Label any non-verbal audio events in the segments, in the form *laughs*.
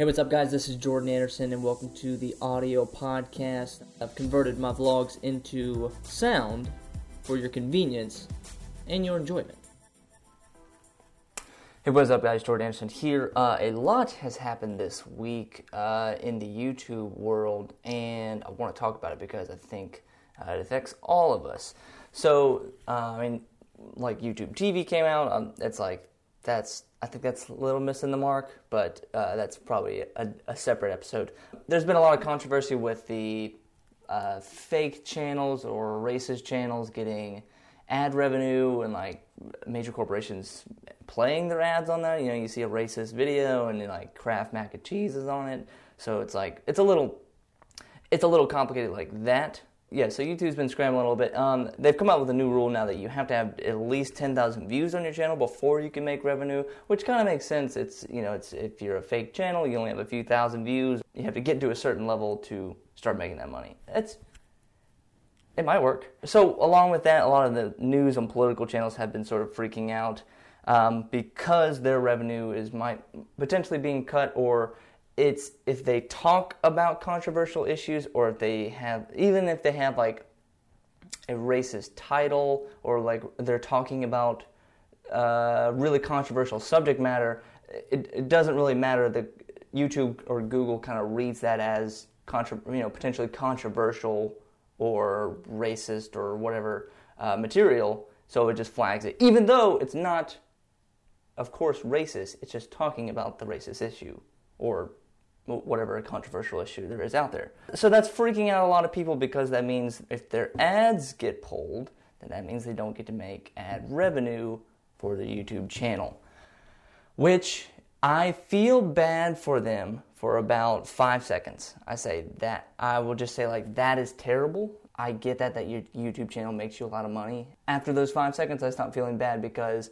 Hey, what's up, guys? This is Jordan Anderson, and welcome to the audio podcast. I've converted my vlogs into sound for your convenience and your enjoyment. Hey, what's up, guys? Jordan Anderson here. Uh, a lot has happened this week uh, in the YouTube world, and I want to talk about it because I think uh, it affects all of us. So, uh, I mean, like YouTube TV came out. Um, it's like that's I think that's a little missing the mark, but uh, that's probably a, a, separate episode. There's been a lot of controversy with the uh, fake channels or racist channels getting ad revenue and like major corporations playing their ads on that. You know, you see a racist video and like Kraft mac and cheese is on it, so it's like it's a little it's a little complicated like that yeah, so YouTube's been scrambling a little bit. Um, they've come out with a new rule now that you have to have at least 10,000 views on your channel before you can make revenue, which kind of makes sense. It's, you know, it's if you're a fake channel, you only have a few thousand views, you have to get to a certain level to start making that money. It's it might work. So along with that, a lot of the news and political channels have been sort of freaking out um, because their revenue is might potentially being cut or it's if they talk about controversial issues or if they have even if they have like a racist title or like they're talking about uh, really controversial subject matter it, it doesn't really matter that youtube or google kind of reads that as contra- you know potentially controversial or racist or whatever uh, material so it just flags it. Even though it's not of course racist it's just talking about the racist issue or whatever controversial issue there is out there. So that's freaking out a lot of people because that means if their ads get pulled, then that means they don't get to make ad revenue for the YouTube channel. Which I feel bad for them for about five seconds. I say that, I will just say, like, that is terrible. I get that, that your YouTube channel makes you a lot of money. After those five seconds, I stop feeling bad because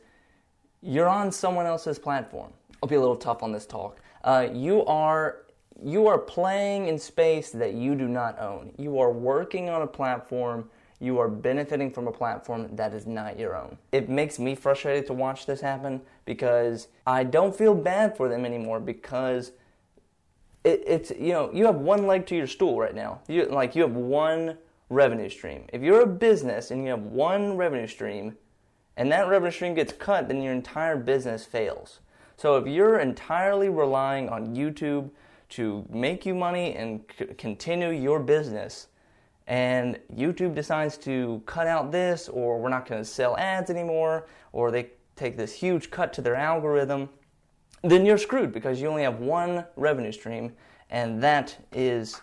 you're on someone else's platform. I'll be a little tough on this talk. Uh, you are you are playing in space that you do not own. You are working on a platform. You are benefiting from a platform that is not your own. It makes me frustrated to watch this happen because I don't feel bad for them anymore because it, it's you know you have one leg to your stool right now. You like you have one revenue stream. If you're a business and you have one revenue stream, and that revenue stream gets cut, then your entire business fails. So if you're entirely relying on YouTube to make you money and c- continue your business, and YouTube decides to cut out this, or we're not going to sell ads anymore, or they take this huge cut to their algorithm, then you're screwed because you only have one revenue stream, and that is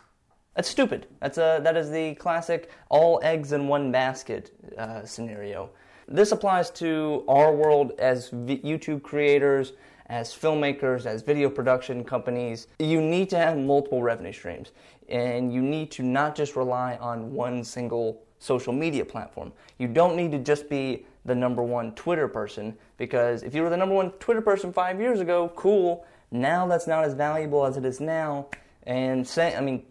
that's stupid. That's a that is the classic all eggs in one basket uh, scenario. This applies to our world as YouTube creators as filmmakers, as video production companies, you need to have multiple revenue streams. And you need to not just rely on one single social media platform. You don't need to just be the number one Twitter person because if you were the number one Twitter person five years ago, cool. Now that's not as valuable as it is now. And say, I mean,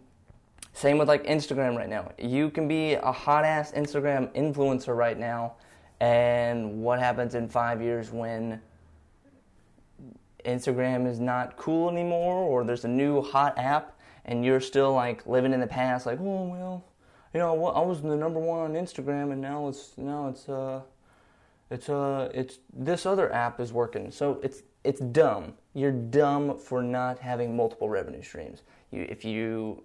same with like Instagram right now. You can be a hot ass Instagram influencer right now, and what happens in five years when Instagram is not cool anymore, or there's a new hot app, and you're still like living in the past, like, oh well, you know, I was the number one on Instagram, and now it's now it's uh, it's uh, it's this other app is working. So it's it's dumb. You're dumb for not having multiple revenue streams. You if you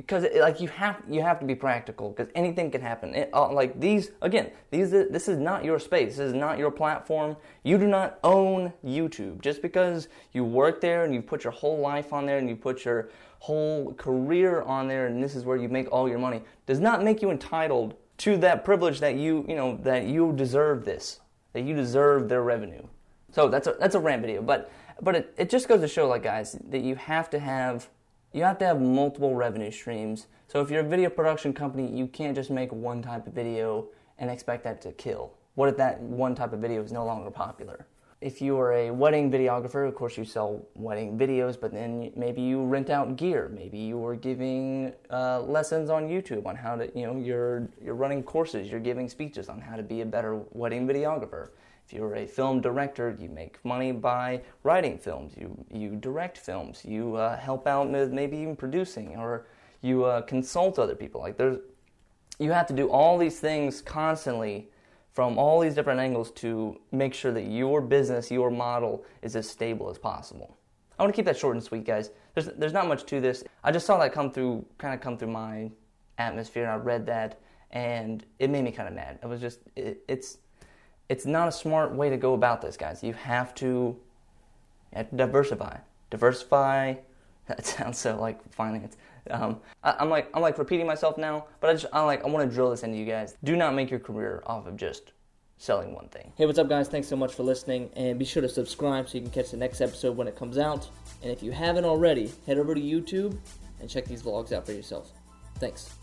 because like you have you have to be practical because anything can happen. It, uh, like these again, these this is not your space. This is not your platform. You do not own YouTube. Just because you work there and you put your whole life on there and you put your whole career on there and this is where you make all your money does not make you entitled to that privilege that you you know that you deserve this that you deserve their revenue. So that's a that's a rant video, but but it, it just goes to show like guys that you have to have you have to have multiple revenue streams. So if you're a video production company, you can't just make one type of video and expect that to kill. What if that one type of video is no longer popular? If you are a wedding videographer, of course you sell wedding videos, but then maybe you rent out gear. Maybe you are giving uh, lessons on YouTube on how to, you know, you're you're running courses, you're giving speeches on how to be a better wedding videographer. If you're a film director, you make money by writing films. You you direct films. You uh, help out with maybe even producing, or you uh, consult other people. Like there's, you have to do all these things constantly from all these different angles to make sure that your business, your model, is as stable as possible. I want to keep that short and sweet, guys. There's there's not much to this. I just saw that come through, kind of come through my atmosphere, and I read that, and it made me kind of mad. It was just it, it's it's not a smart way to go about this, guys. You have to, you have to diversify. Diversify. *laughs* That sounds so like finance. Um, I, am like I'm like repeating myself now, but I just I like I want to drill this into you guys. Do not make your career off of just selling one thing. Hey, what's up, guys? Thanks so much for listening, and be sure to subscribe so you can catch the next episode when it comes out. And if you haven't already, head over to YouTube and check these vlogs out for yourself. Thanks.